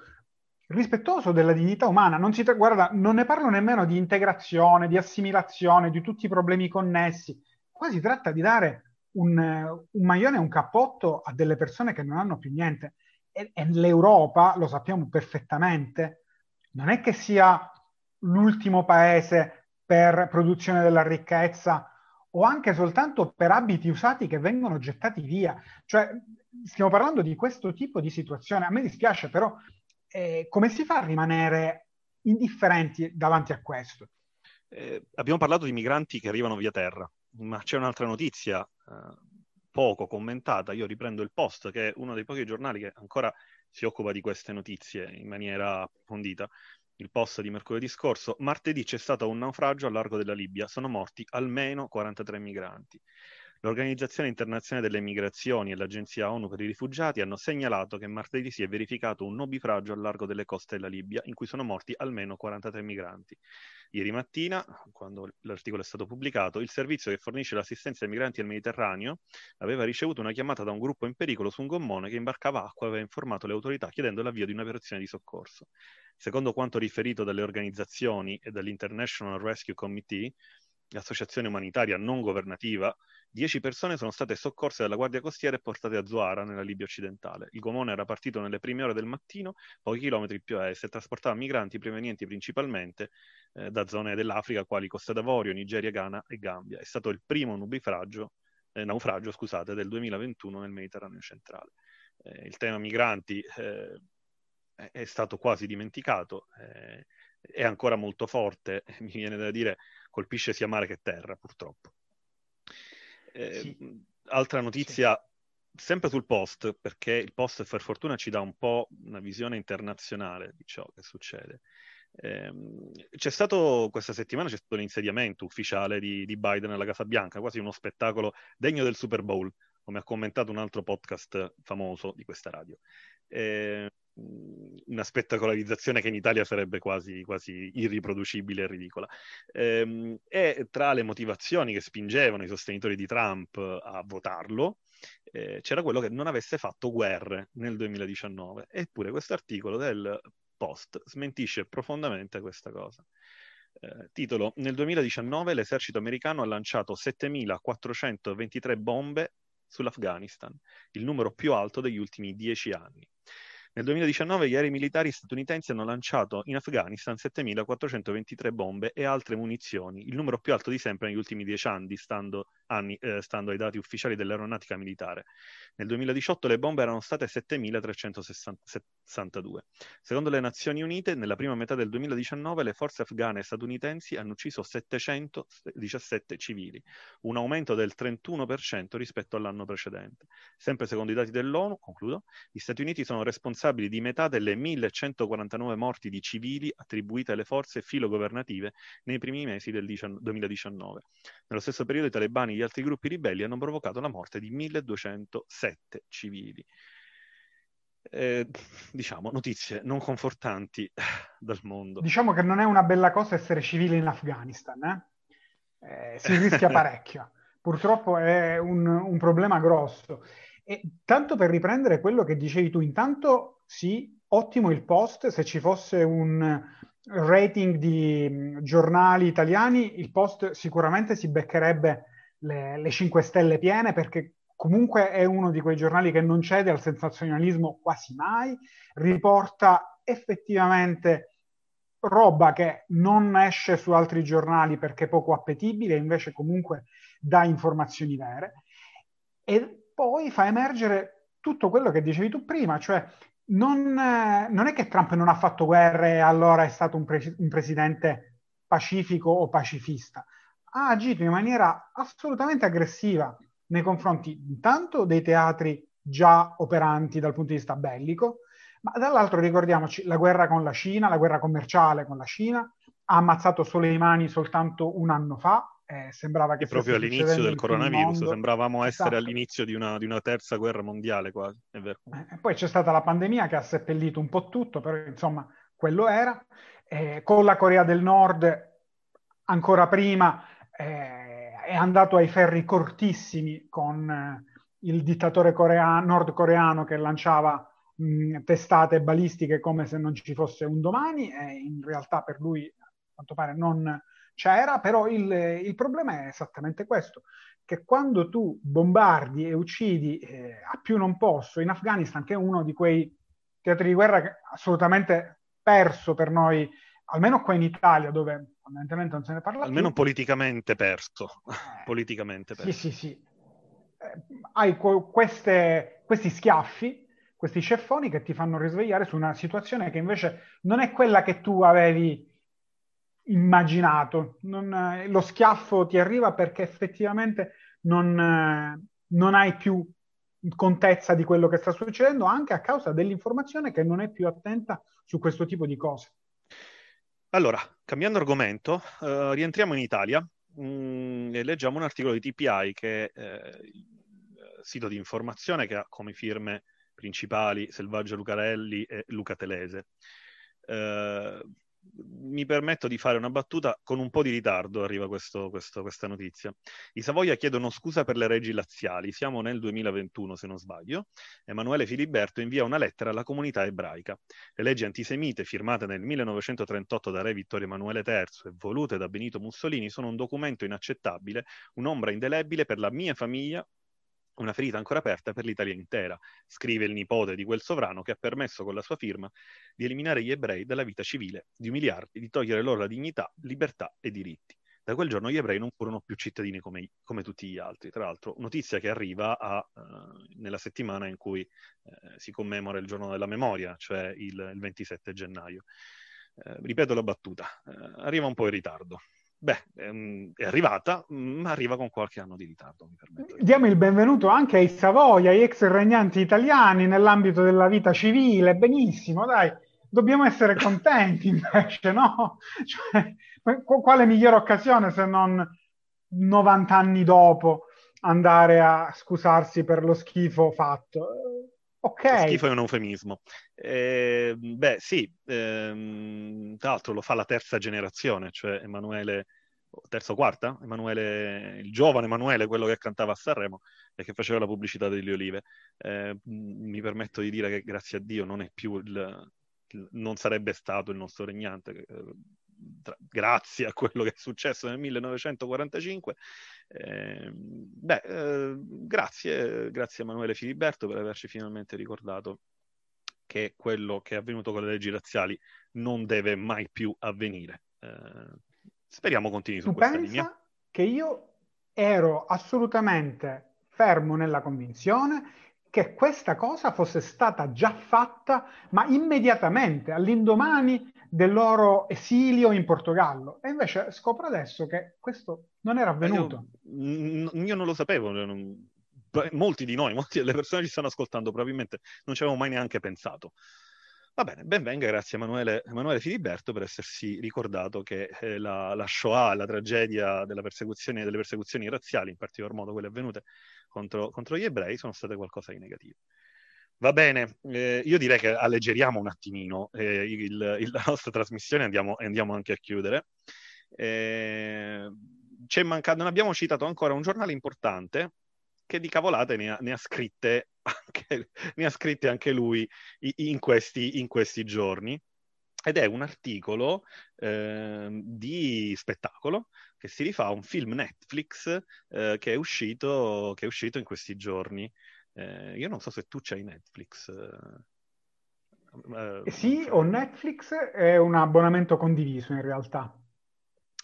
rispettoso della dignità umana. Non, si guarda, non ne parlo nemmeno di integrazione, di assimilazione, di tutti i problemi connessi. Qua si tratta di dare un, un maglione e un cappotto a delle persone che non hanno più niente. E, e l'Europa, lo sappiamo perfettamente, non è che sia l'ultimo paese per produzione della ricchezza o anche soltanto per abiti usati che vengono gettati via. Cioè, stiamo parlando di questo tipo di situazione. A me dispiace, però, eh, come si fa a rimanere indifferenti davanti a questo?
Eh, abbiamo parlato di migranti che arrivano via terra, ma c'è un'altra notizia eh, poco commentata. Io riprendo il Post, che è uno dei pochi giornali che ancora si occupa di queste notizie in maniera approfondita. Il Post di mercoledì scorso, martedì c'è stato un naufragio al largo della Libia, sono morti almeno 43 migranti. L'Organizzazione Internazionale delle Migrazioni e l'Agenzia ONU per i Rifugiati hanno segnalato che martedì si è verificato un nubifragio al largo delle coste della Libia, in cui sono morti almeno 43 migranti. Ieri mattina, quando l'articolo è stato pubblicato, il servizio che fornisce l'assistenza ai migranti al Mediterraneo aveva ricevuto una chiamata da un gruppo in pericolo su un gommone che imbarcava acqua e aveva informato le autorità chiedendo l'avvio di un'operazione di soccorso. Secondo quanto riferito dalle organizzazioni e dall'International Rescue Committee, l'associazione umanitaria non governativa, dieci persone sono state soccorse dalla Guardia Costiera e portate a Zuara, nella Libia occidentale. Il gommone era partito nelle prime ore del mattino, pochi chilometri più a est, e trasportava migranti provenienti principalmente eh, da zone dell'Africa, quali Costa d'Avorio, Nigeria, Ghana e Gambia. È stato il primo nubifragio, eh, naufragio scusate, del 2021 nel Mediterraneo centrale. Eh, il tema migranti eh, è- è stato quasi dimenticato, eh, è ancora molto forte, mi viene da dire colpisce sia mare che terra, purtroppo. Eh,
Sì.
Altra notizia, sempre sul post, perché il post per fortuna ci dà un po' una visione internazionale di ciò che succede. Ehm, c'è stato questa settimana c'è stato l'insediamento ufficiale di, di Biden alla Casa Bianca, quasi uno spettacolo degno del Super Bowl, come ha commentato un altro podcast famoso di questa radio. Eh, una spettacolarizzazione che in Italia sarebbe quasi, quasi irriproducibile e ridicola. Ehm, e tra le motivazioni che spingevano i sostenitori di Trump a votarlo, eh, c'era quello che non avesse fatto guerre nel 2019. Eppure questo articolo del Post smentisce profondamente questa cosa. Eh, titolo: Nel 2019 l'esercito americano ha lanciato 7.423 bombe sull'Afghanistan, il numero più alto degli ultimi dieci anni. Nel 2019 gli aerei militari statunitensi hanno lanciato in Afghanistan 7.423 bombe e altre munizioni, il numero più alto di sempre negli ultimi dieci anni, stando, anni, eh, stando ai dati ufficiali dell'aeronautica militare. Nel 2018 le bombe erano state 7.362. Secondo le Nazioni Unite, nella prima metà del 2019 le forze afghane e statunitensi hanno ucciso 717 civili, un aumento del 31% rispetto all'anno precedente. Sempre secondo i dati dell'ONU, concludo, gli Stati Uniti sono responsabili di metà delle 1.149 morti di civili attribuite alle forze filogovernative nei primi mesi del 2019. Nello stesso periodo i talebani gli altri gruppi ribelli hanno provocato la morte di 1.207 civili. Eh, diciamo, notizie non confortanti dal mondo.
Diciamo che non è una bella cosa essere civili in Afghanistan, eh? Eh, si rischia parecchio. Purtroppo è un, un, problema grosso. E tanto per riprendere quello che dicevi tu, intanto sì, ottimo il post, se ci fosse un rating di giornali italiani, il post sicuramente si beccherebbe le, le 5 stelle piene perché comunque è uno di quei giornali che non cede al sensazionalismo quasi mai, riporta effettivamente roba che non esce su altri giornali perché poco appetibile, invece comunque dà informazioni vere, e poi fa emergere tutto quello che dicevi tu prima, cioè non, eh, non è che Trump non ha fatto guerre e allora è stato un, pre- un presidente pacifico o pacifista, ha agito in maniera assolutamente aggressiva nei confronti intanto dei teatri già operanti dal punto di vista bellico, ma dall'altro ricordiamoci la guerra con la Cina, la guerra commerciale con la Cina, ha ammazzato Soleimani soltanto un anno fa, eh, sembrava che...
E proprio all'inizio del coronavirus, sembravamo essere esatto. all'inizio di una, di una, terza guerra mondiale quasi, è vero.
Eh, poi c'è stata la pandemia che ha seppellito un po' tutto, però insomma quello era. Eh, con la Corea del Nord, ancora prima, eh, è andato ai ferri cortissimi con eh, il dittatore coreano, nordcoreano che lanciava mh, testate balistiche come se non ci fosse un domani e in realtà per lui a quanto pare non c'era, però il, il problema è esattamente questo, che quando tu bombardi e uccidi eh, a più non posso in Afghanistan, che è uno di quei teatri di guerra che assolutamente perso per noi, almeno qua in Italia, dove fondamentalmente non se ne parla
Almeno
più.
politicamente perso. Eh, politicamente perso.
Sì, sì, sì. Eh, hai que- queste, questi schiaffi, questi ceffoni che ti fanno risvegliare su una situazione che invece non è quella che tu avevi immaginato. Non, eh, lo schiaffo ti arriva perché effettivamente non, eh, non hai più contezza di quello che sta succedendo, anche a causa dell'informazione che non è più attenta su questo tipo di cose.
Allora, cambiando argomento, uh, rientriamo in Italia mh, mm, e leggiamo un articolo di TPI che è eh, sito di informazione che ha come firme principali Selvaggio Lucarelli e Luca Telese. Uh, mi permetto di fare una battuta con un po' di ritardo, arriva questo, questo, questa notizia. I Savoia chiedono scusa per le regi laziali, siamo nel 2021 se non sbaglio. Emanuele Filiberto invia una lettera alla comunità ebraica. Le leggi antisemite firmate nel 1938 da re Vittorio Emanuele III e volute da Benito Mussolini sono un documento inaccettabile, un'ombra indelebile per la mia famiglia una ferita ancora aperta per l'Italia intera, scrive il nipote di quel sovrano che ha permesso con la sua firma di eliminare gli ebrei dalla vita civile, di umiliarli, di togliere loro la dignità, libertà e diritti. Da quel giorno gli ebrei non furono più cittadini come, come tutti gli altri. Tra l'altro, notizia che arriva a, uh, nella settimana in cui uh, si commemora il giorno della memoria, cioè il, il 27 gennaio. Uh, ripeto la battuta, arriva un po' in ritardo. Beh, ehm, è arrivata, ma arriva con qualche anno di ritardo.
Diamo il benvenuto anche ai Savoia, ai ex regnanti italiani nell'ambito della vita civile. Benissimo, dai, dobbiamo essere contenti invece, no? Cioè, quale migliore occasione se non 90 anni dopo andare a scusarsi per lo schifo fatto? Ok.
Schifo è un eufemismo. Eh, beh, sì, ehm, tra l'altro lo fa la terza generazione, cioè Emanuele, terza o quarta? Emanuele, il giovane Emanuele, quello che cantava a Sanremo e che faceva la pubblicità delle olive. Eh, mi permetto di dire che grazie a Dio non è più il, non sarebbe stato il nostro regnante. Tra, grazie a quello che è successo nel 1945. Eh, beh, eh, grazie, grazie a Emanuele Filiberto per averci finalmente ricordato che quello che è avvenuto con le leggi razziali non deve mai più avvenire. Eh, speriamo continui su
tu
questa
pensa
linea.
che io ero assolutamente fermo nella convinzione che questa cosa fosse stata già fatta, ma immediatamente, all'indomani del loro esilio in Portogallo. E invece scopro adesso che questo non era avvenuto.
Io, io non lo sapevo, non, molti di noi, molte delle persone che ci stanno ascoltando probabilmente non ci avevamo mai neanche pensato. Va bene, ben venga, grazie Emanuele, Emanuele Filiberto per essersi ricordato che eh, la, la, Shoah, la tragedia della persecuzione, delle persecuzioni razziali, in particolar modo quelle avvenute contro, contro gli ebrei, sono state qualcosa di negativo. Va bene, eh, io direi che alleggeriamo un attimino eh, il, il, la nostra trasmissione e andiamo, andiamo, anche a chiudere. Eh, mancato, non abbiamo citato ancora un giornale importante che di cavolate ne ha, ne ha, scritte, anche, ne ha scritte anche lui in questi, in questi giorni. Ed è un articolo eh, di spettacolo che si rifà a un film Netflix eh, che, è uscito, che, è uscito, in questi giorni. Eh, io non so se tu c'hai Netflix.
Eh, sì, ho Netflix, è un abbonamento condiviso in realtà.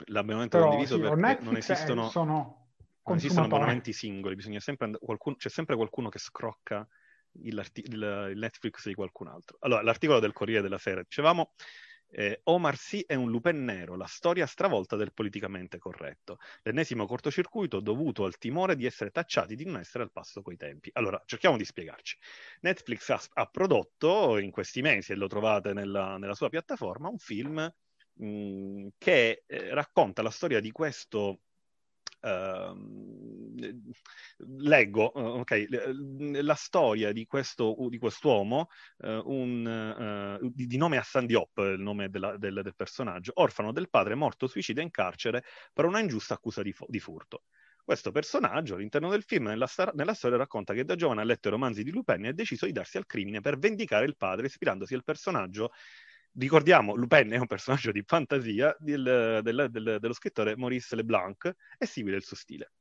L'abbonamento Però, condiviso sì, perché non esistono...
Sono
non esistono abbonamenti singoli, sempre qualcuno, c'è sempre qualcuno che scrocca il, il, Netflix di qualcun altro. Allora, l'articolo del Corriere della Sera, dicevamo, eh, Omar Sy è un Lupin nero, la storia stravolta del politicamente corretto. L'ennesimo cortocircuito dovuto al timore di essere tacciati di non essere al passo coi tempi. Allora, cerchiamo di spiegarci. Netflix ha, ha prodotto in questi mesi, e lo trovate nella, nella sua piattaforma, un film mh, mm, che eh, racconta la storia di questo Uh, leggo okay, la storia di, questo, di quest'uomo, uh, un, di, di, nome Hassan Diop, il nome della, del, del, personaggio, orfano del padre morto suicida in carcere per una ingiusta accusa di, di furto. Questo personaggio all'interno del film, nella, star- nella, storia, racconta che da giovane ha letto i romanzi di Lupin e ha deciso di darsi al crimine per vendicare il padre, ispirandosi al personaggio ricordiamo, Lupin è un personaggio di fantasia del, del, del, dello scrittore Maurice Leblanc e simile il suo stile.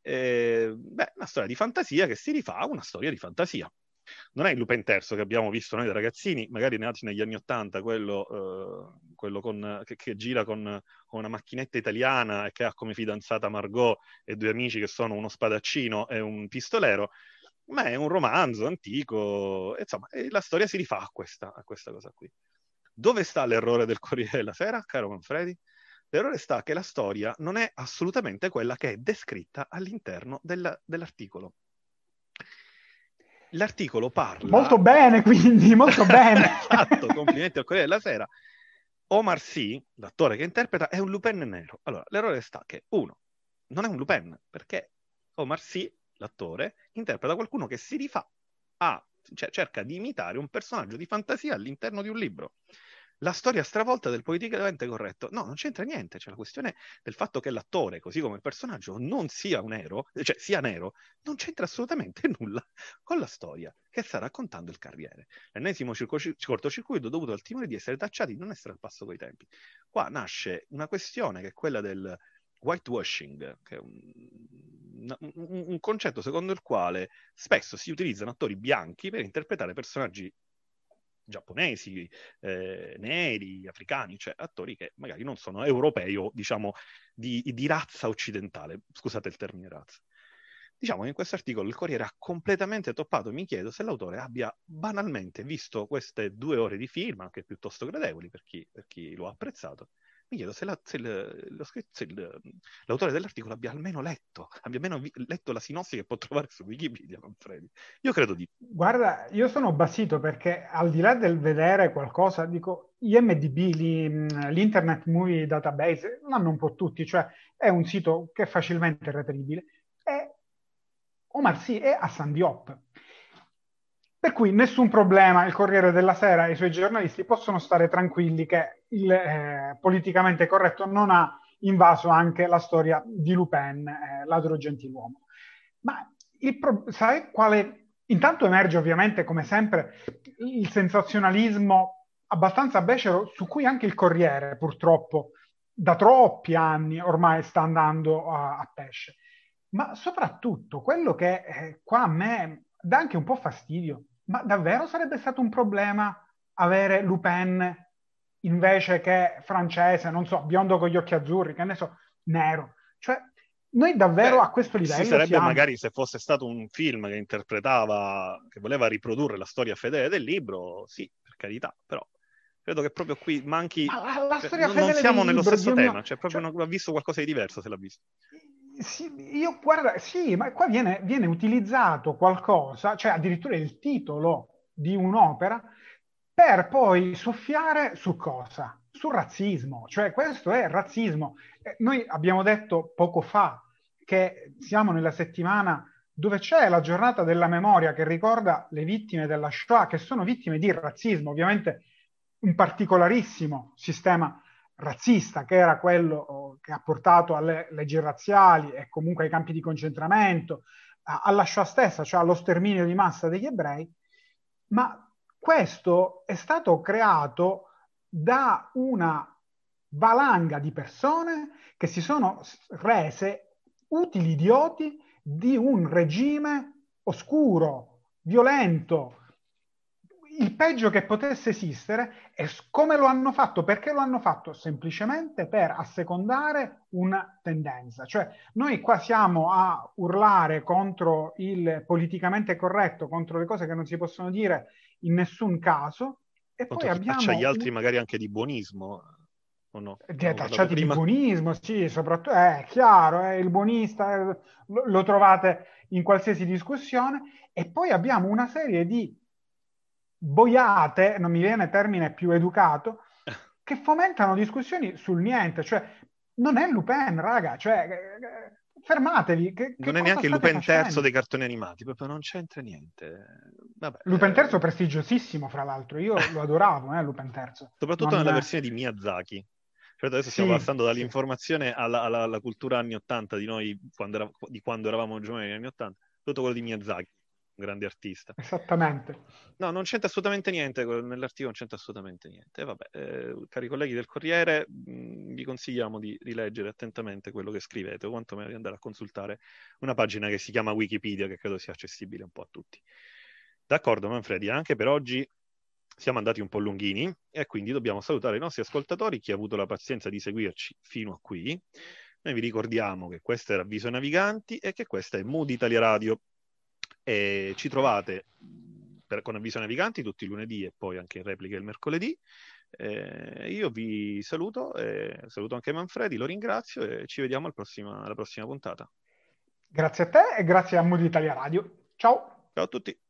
Eh, beh, una storia di fantasia che si rifà a una storia di fantasia. Non è il Lupin terzo che abbiamo visto noi da ragazzini, magari nati negli anni Ottanta, quello, eh, quello con, che, che, gira con, con, una macchinetta italiana e che ha come fidanzata Margot e due amici che sono uno spadaccino e un pistolero, ma è un romanzo antico, insomma, la storia si rifà a questa, a questa cosa qui. Dove sta l'errore del Corriere della Sera, caro Manfredi? L'errore sta che la storia non è assolutamente quella che è descritta all'interno del, dell'articolo. L'articolo parla...
Molto bene, quindi, molto bene.
esatto, complimenti al Corriere della Sera. Omar Sy, l'attore che interpreta, è un Lupin nero. Allora, l'errore sta che, uno, non è un Lupin, perché Omar Sy, l'attore, interpreta qualcuno che si rifà a, cioè cerca di imitare un personaggio di fantasia all'interno di un libro la storia stravolta del politicamente corretto. No, non c'entra niente. C'è la questione del fatto che l'attore, così come il personaggio, non sia un nero, cioè sia nero, non c'entra assolutamente nulla con la storia che sta raccontando il carriere. L'ennesimo cortocircuito dovuto al timore di essere tacciati di non essere al passo coi tempi. Qua nasce una questione che è quella del whitewashing, che è un, un, un concetto secondo il quale spesso si utilizzano attori bianchi per interpretare personaggi giapponesi, eh, neri, africani, cioè attori che magari non sono europei o diciamo di, di razza occidentale, scusate il termine razza. Diciamo che in questo articolo il Corriere ha completamente toppato, mi chiedo se l'autore abbia banalmente visto queste due ore di film, anche piuttosto gradevoli per chi, per chi lo ha apprezzato, mi chiedo se, la, se, il, se il, l'autore dell'articolo abbia almeno letto, abbia almeno vi, letto la sinossi che può trovare su Wikipedia, Manfredi. Io credo di...
Guarda, io sono basito perché al di là del vedere qualcosa, dico, IMDB, l'Internet Movie Database, l'hanno un po' tutti, cioè è un sito che è facilmente reperibile. E Omar Sy è a San Diop. Per cui nessun problema, il Corriere della Sera e i suoi giornalisti possono stare tranquilli che il eh, politicamente corretto non ha invaso anche la storia di Lupin, eh, ladro gentiluomo. Ma pro- sai quale... Intanto emerge ovviamente, come sempre, il sensazionalismo abbastanza becero su cui anche il Corriere, purtroppo, da troppi anni ormai sta andando a, a pesce. Ma soprattutto quello che eh, qua a me dà anche un po' fastidio. Ma davvero sarebbe stato un problema avere Lupin invece che francese, non so, biondo con gli occhi azzurri, che ne so, nero? Cioè, noi davvero
Beh,
a questo livello
si sarebbe
siamo.
magari se fosse stato un film che interpretava, che voleva riprodurre la storia fedele del libro, sì, per carità, però credo che proprio qui manchi...
Ma la, la
cioè,
storia
non,
fedele
non siamo nello
libro,
stesso tema,
mio,
cioè proprio
cioè-
una- ha visto qualcosa di diverso se l'ha visto.
Sì, io guarda, sì, ma qua viene, viene utilizzato qualcosa, cioè addirittura il titolo di un'opera, per poi soffiare su cosa? Sul razzismo, cioè questo è razzismo. Eh, Noi abbiamo detto poco fa che siamo nella settimana dove c'è la giornata della memoria che ricorda le vittime della Shoah, che sono vittime di razzismo, ovviamente un particolarissimo sistema razzista che era quello oh, che ha portato alle leggi razziali e comunque ai campi di concentramento, alla Shoah stessa, cioè allo sterminio di massa degli ebrei, ma questo è stato creato da una valanga di persone che si sono rese utili idioti di un regime oscuro, violento, il peggio che potesse esistere e s- come lo hanno fatto? Perché lo hanno fatto? Semplicemente per assecondare una tendenza. Cioè, noi qua siamo a urlare contro il politicamente corretto, contro le cose che non si possono dire in nessun caso, e
Contro
poi abbiamo
taccia gli altri magari anche di buonismo, o no? parlato
tacciati di buonismo, sì, soprattutto è chiaro, eh, il buonista eh, lo, lo trovate in qualsiasi discussione, e poi abbiamo una serie di boiate, non mi viene termine più educato, che fomentano discussioni sul niente, cioè non è Lupin, raga, cioè eh, fermatevi. Che, che
Non è neanche il Lupin terzo dei cartoni animati, proprio non c'entra niente. Vabbè,
Lupin
eh,
terzo prestigiosissimo, fra l'altro, io lo adoravo, eh, Lupin terzo.
soprattutto
Non-
nella versione di Miyazaki. Cioè, adesso stiamo
Sì,
passando dall'informazione alla, alla- alla cultura anni 80 di noi, quando era- di quando eravamo giovani negli anni 80, tutto quello di Miyazaki, un grande artista.
Esattamente.
No, non c'entra assolutamente niente, nell'articolo non c'entra assolutamente niente. Vabbè, eh, cari colleghi del Corriere, mh, vi consigliamo di rileggere attentamente quello che scrivete, o quantomeno di andare a consultare una pagina che si chiama Wikipedia, che credo sia accessibile un po' a tutti. D'accordo, Manfredi, anche per oggi siamo andati un po' lunghini e quindi dobbiamo salutare i nostri ascoltatori, chi ha avuto la pazienza di seguirci fino a qui. Noi vi ricordiamo che questo era Avviso Naviganti e che questa è Mood Italia Radio. E ci trovate mh, per- con Avviso Naviganti tutti i lunedì e poi anche in replica il mercoledì. Eh, io vi saluto, e saluto anche Manfredi, lo ringrazio e ci vediamo al prossima- alla prossima puntata.
Grazie a te e grazie a Mood Italia Radio. Ciao.
Ciao a tutti!